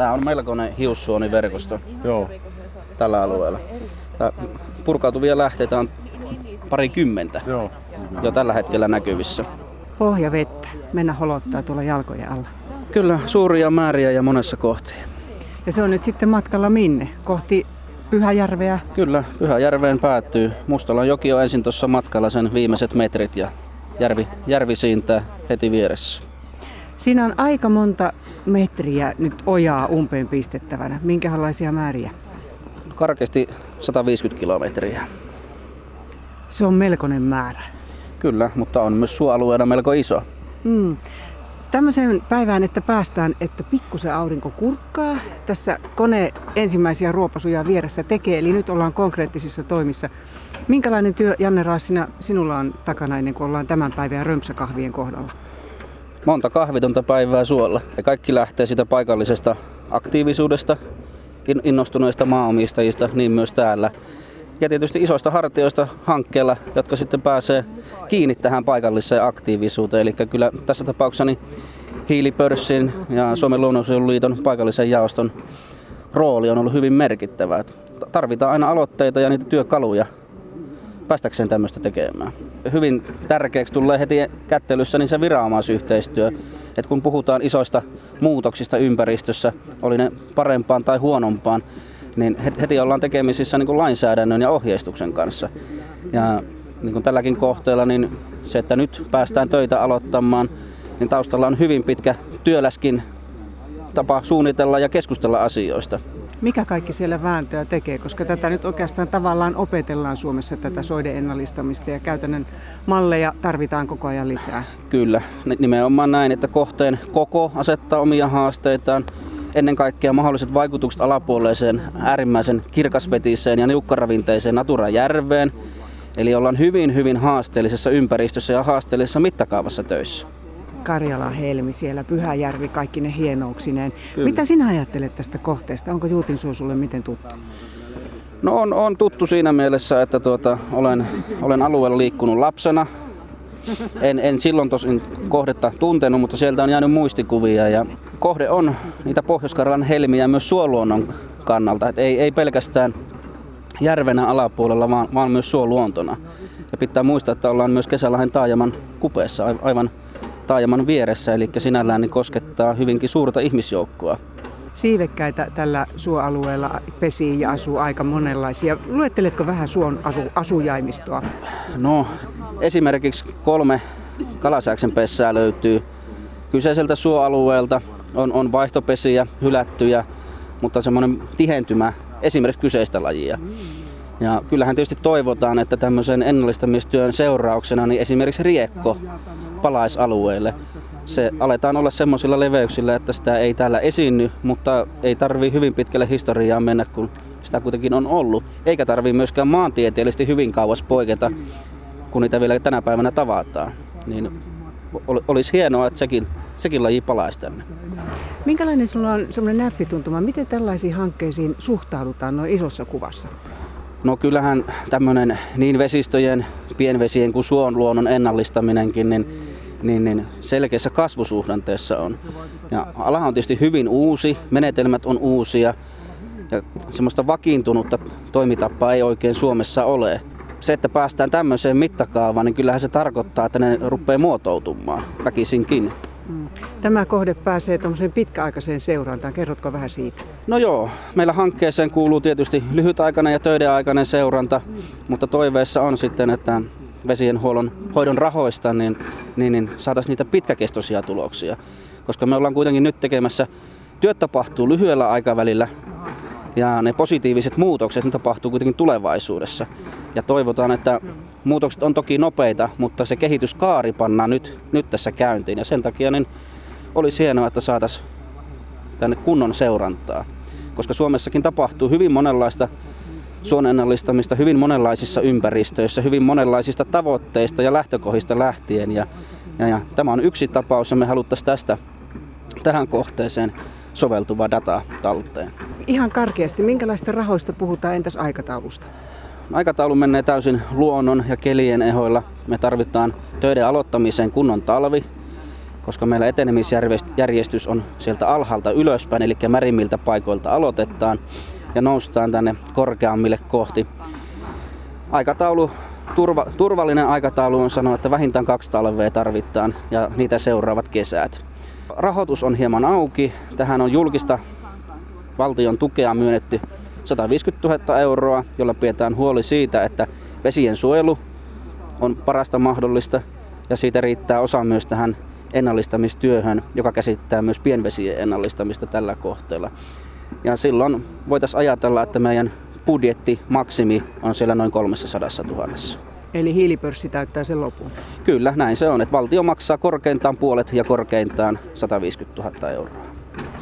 Tämä on melkoinen hiussuoniverkosto Joo. tällä alueella. Tää purkautuvia lähteitä on pari kymmentä Joo. jo tällä hetkellä näkyvissä. Pohjavettä. Mennä holottaa tuolla jalkojen alla. Kyllä, suuria määriä ja monessa kohti. Ja se on nyt sitten matkalla minne? Kohti Pyhäjärveä. Kyllä, Pyhäjärveen päättyy. Mustolan joki on ensin tuossa matkalla sen viimeiset metrit ja järvi, järvi siintää heti vieressä. Siinä on aika monta metriä nyt ojaa umpeen pistettävänä. Minkälaisia määriä? Karkeasti 150 kilometriä. Se on melkoinen määrä. Kyllä, mutta on myös suoalueena melko iso. Mm. Tämmöiseen päivään, että päästään, että pikkusen aurinko kurkkaa. Tässä kone ensimmäisiä ruopasuja vieressä tekee, eli nyt ollaan konkreettisissa toimissa. Minkälainen työ, Janne Raassina, sinulla on takana ennen kuin ollaan tämän päivän römpsäkahvien kohdalla? Monta kahvitonta päivää suolla. Ja kaikki lähtee siitä paikallisesta aktiivisuudesta, in- innostuneista maanomistajista, niin myös täällä. Ja tietysti isoista hartioista hankkeella, jotka sitten pääsee kiinni tähän paikalliseen aktiivisuuteen. Eli kyllä tässä tapauksessa niin Hiilipörssin ja Suomen luonnonsuojeluliiton paikallisen jaoston rooli on ollut hyvin merkittävä. Tarvitaan aina aloitteita ja niitä työkaluja päästäkseen tämmöistä tekemään. Hyvin tärkeäksi tulee heti kättelyssä niin se viranomaisyhteistyö. Et kun puhutaan isoista muutoksista ympäristössä, oli ne parempaan tai huonompaan, niin heti ollaan tekemisissä niin kuin lainsäädännön ja ohjeistuksen kanssa. Ja niin kuin tälläkin kohteella, niin se, että nyt päästään töitä aloittamaan, niin taustalla on hyvin pitkä työläskin tapa suunnitella ja keskustella asioista. Mikä kaikki siellä vääntöä tekee, koska tätä nyt oikeastaan tavallaan opetellaan Suomessa tätä soiden ennallistamista ja käytännön malleja tarvitaan koko ajan lisää. Kyllä, nimenomaan näin, että kohteen koko asettaa omia haasteitaan. Ennen kaikkea mahdolliset vaikutukset alapuoleiseen äärimmäisen kirkasvetiseen ja niukkaravinteiseen Natura-järveen. Eli ollaan hyvin, hyvin haasteellisessa ympäristössä ja haasteellisessa mittakaavassa töissä. Karjala Helmi siellä, Pyhäjärvi, kaikki ne hienouksineen. Kyllä. Mitä sinä ajattelet tästä kohteesta? Onko Juutinsuo sulle miten tuttu? No on, on tuttu siinä mielessä, että tuota, olen, olen alueella liikkunut lapsena. En, en silloin tosin kohdetta tuntenut, mutta sieltä on jäänyt muistikuvia. Ja kohde on niitä pohjois helmiä myös suoluonnon kannalta. Et ei, ei pelkästään järvenä alapuolella, vaan, vaan myös suoluontona. Ja pitää muistaa, että ollaan myös Kesälahden taajaman kupeessa, ai- aivan taajaman vieressä, eli sinällään niin koskettaa hyvinkin suurta ihmisjoukkoa. Siivekkäitä tällä suoalueella pesii ja asuu aika monenlaisia. Luetteletko vähän suon asu, asujaimistoa? No, esimerkiksi kolme kalasääksen pessää löytyy kyseiseltä suoalueelta. On, on vaihtopesiä, hylättyjä, mutta semmoinen tihentymä esimerkiksi kyseistä lajia. Ja kyllähän tietysti toivotaan, että tämmöisen ennallistamistyön seurauksena niin esimerkiksi riekko palaisi alueelle. Se aletaan olla semmoisilla leveyksillä, että sitä ei täällä esiinny, mutta ei tarvii hyvin pitkälle historiaa mennä, kun sitä kuitenkin on ollut. Eikä tarvii myöskään maantieteellisesti hyvin kauas poiketa, kun niitä vielä tänä päivänä tavataan. Niin ol- olisi hienoa, että sekin, sekin laji palaisi tänne. Minkälainen sulla on semmoinen näppituntuma? Miten tällaisiin hankkeisiin suhtaudutaan noin isossa kuvassa? No kyllähän tämmöinen niin vesistöjen, pienvesien kuin suon luonnon ennallistaminenkin, niin, niin, niin selkeässä kasvusuhdanteessa on. Ja ala on tietysti hyvin uusi, menetelmät on uusia ja semmoista vakiintunutta toimitapaa ei oikein Suomessa ole. Se, että päästään tämmöiseen mittakaavaan, niin kyllähän se tarkoittaa, että ne rupeaa muotoutumaan väkisinkin. Tämä kohde pääsee tuommoiseen pitkäaikaiseen seurantaan. Kerrotko vähän siitä? No joo, meillä hankkeeseen kuuluu tietysti lyhytaikainen ja töiden aikainen seuranta, mutta toiveessa on sitten, että vesienhuollon hoidon rahoista niin, niin, niin saataisiin niitä pitkäkestoisia tuloksia. Koska me ollaan kuitenkin nyt tekemässä, työt tapahtuu lyhyellä aikavälillä ja ne positiiviset muutokset ne tapahtuu kuitenkin tulevaisuudessa. Ja toivotaan, että muutokset on toki nopeita, mutta se kehityskaari pannaan nyt, nyt tässä käyntiin. Ja sen takia niin olisi hienoa, että saataisiin tänne kunnon seurantaa. Koska Suomessakin tapahtuu hyvin monenlaista suonennallistamista hyvin monenlaisissa ympäristöissä, hyvin monenlaisista tavoitteista ja lähtökohdista lähtien. Ja, ja, ja tämä on yksi tapaus ja me haluttaisiin tästä tähän kohteeseen soveltuva data talteen. Ihan karkeasti, minkälaista rahoista puhutaan, entäs aikataulusta? Aikataulu menee täysin luonnon ja kelien ehoilla. Me tarvitaan töiden aloittamiseen kunnon talvi. koska meillä etenemisjärjestys on sieltä alhaalta ylöspäin, eli märimmiltä paikoilta aloitetaan ja noustaan tänne korkeammille kohti. Aikataulu, turva, turvallinen aikataulu on sanoa, että vähintään kaksi talvea tarvitaan ja niitä seuraavat kesät. Rahoitus on hieman auki. Tähän on julkista valtion tukea myönnetty 150 000 euroa, jolla pidetään huoli siitä, että vesien suojelu on parasta mahdollista ja siitä riittää osa myös tähän ennallistamistyöhön, joka käsittää myös pienvesien ennallistamista tällä kohteella. Ja silloin voitaisiin ajatella, että meidän budjetti maksimi on siellä noin 300 000. Eli hiilipörssi täyttää sen lopun? Kyllä, näin se on. Että valtio maksaa korkeintaan puolet ja korkeintaan 150 000 euroa.